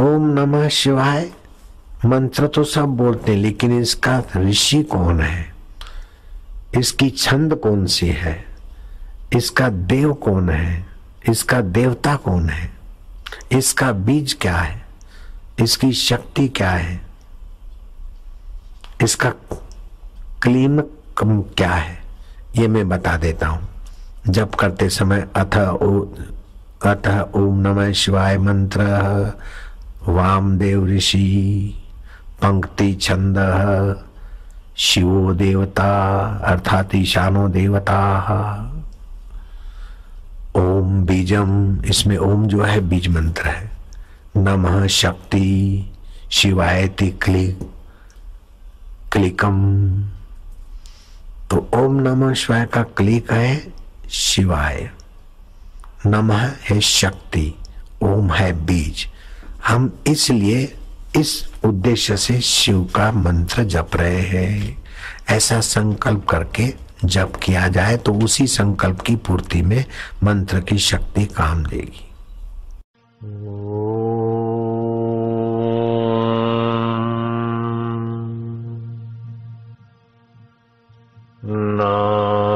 ओम नमः शिवाय। मंत्र तो सब बोलते हैं, लेकिन इसका ऋषि कौन है? इसकी छंद कौन सी है? इसका देव कौन है? इसका देवता कौन है? इसका बीज क्या है? इसकी शक्ति क्या है? इसका क्लीन क्या है? ये मैं बता देता हूँ। जब करते समय अथ ओ अथ ओम नमः शिवाय मंत्र। वामदेव ऋषि, पंक्ति छंद, शिवो देवता, अर्थात ईशानो देवता। ओम बीजम, इसमें ओम जो है बीज मंत्र है। नमः शक्ति, शिवायति क्लिक, क्लिकम। तो ओम नमः शिवाय का क्लिक है शिवाय। नमः है शक्ति, ओम है बीज। हम इसलिए इस उद्देश्य से शिव का मंत्र जप रहे हैं। ऐसा संकल्प करके जप किया जाए तो उसी संकल्प की पूर्ति में मंत्र की शक्ति काम देगी। ना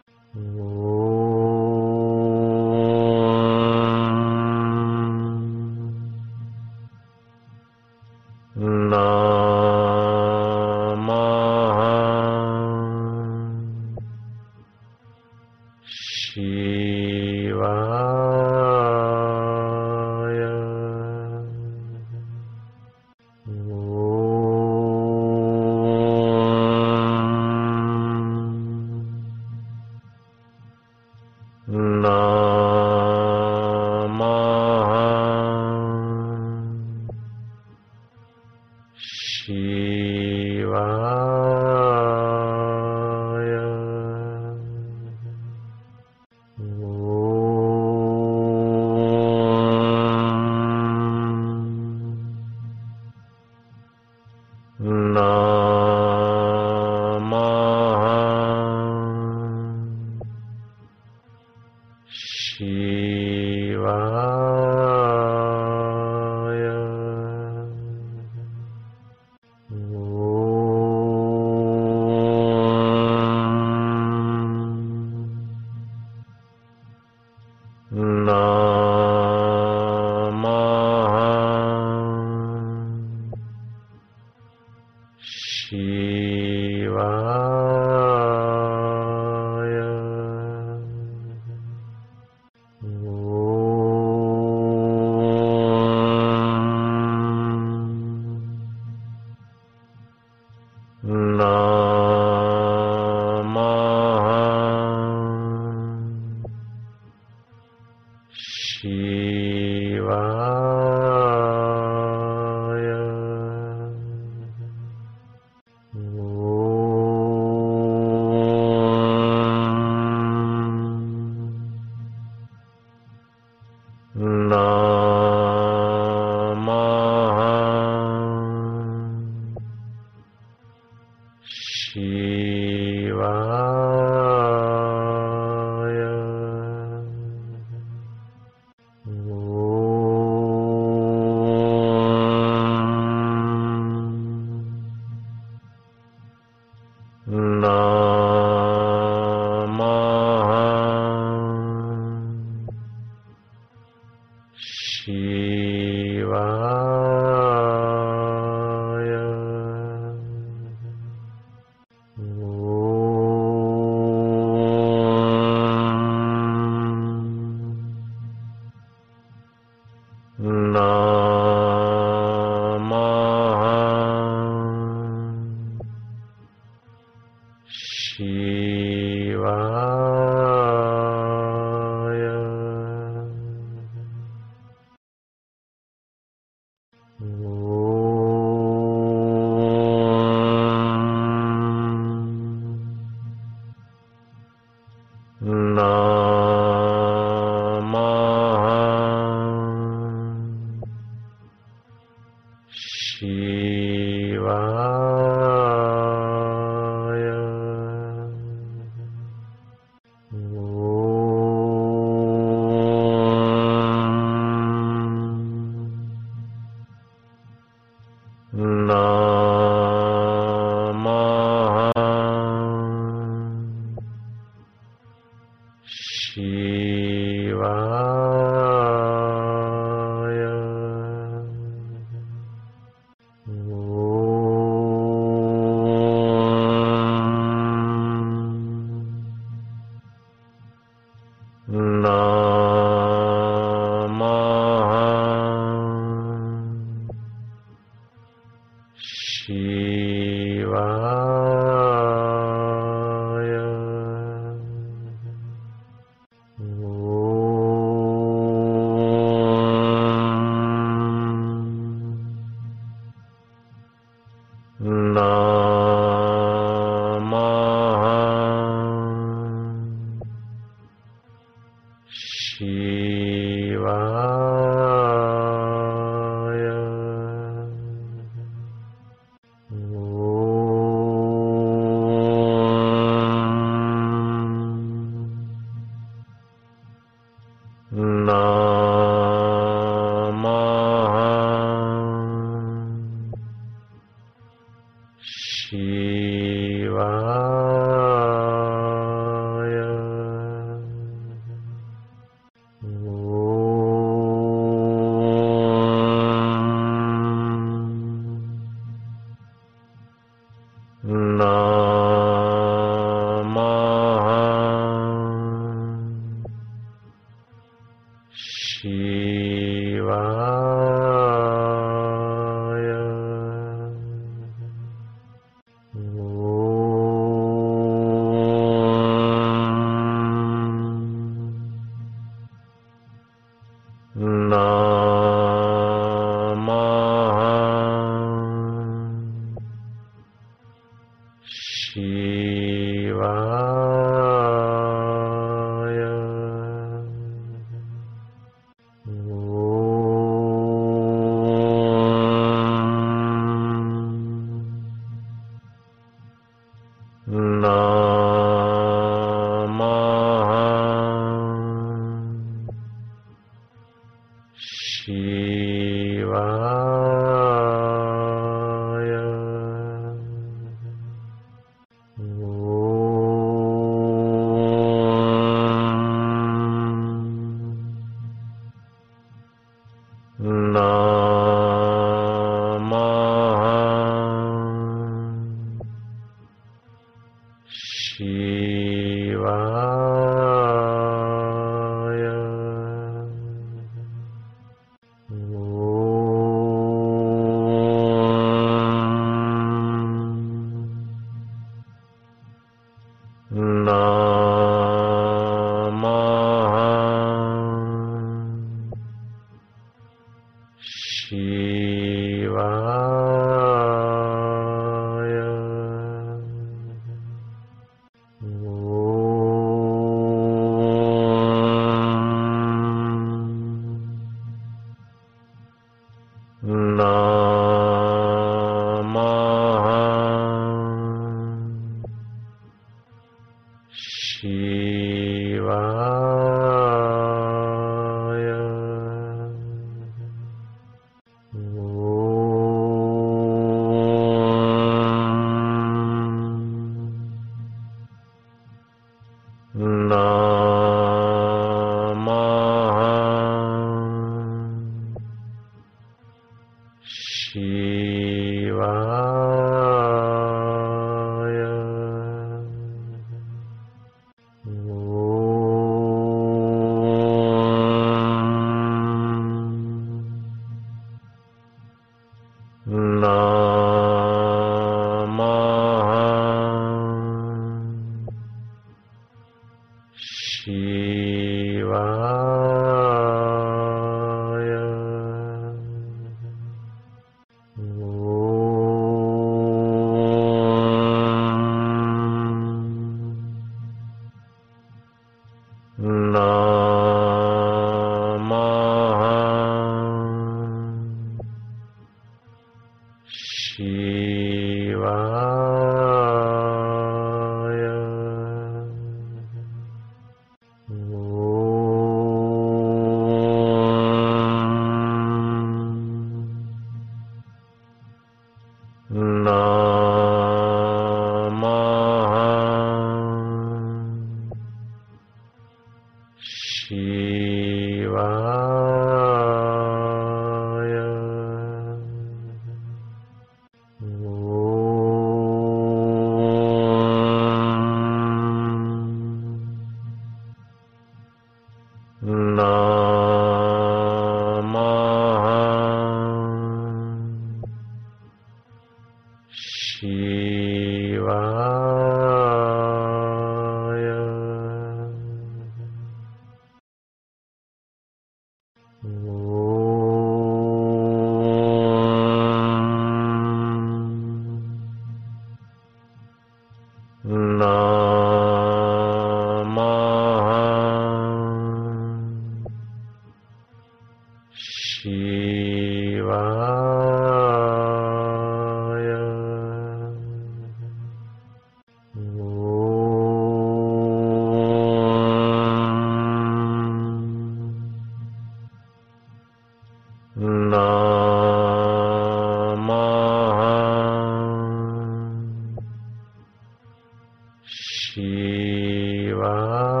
私は、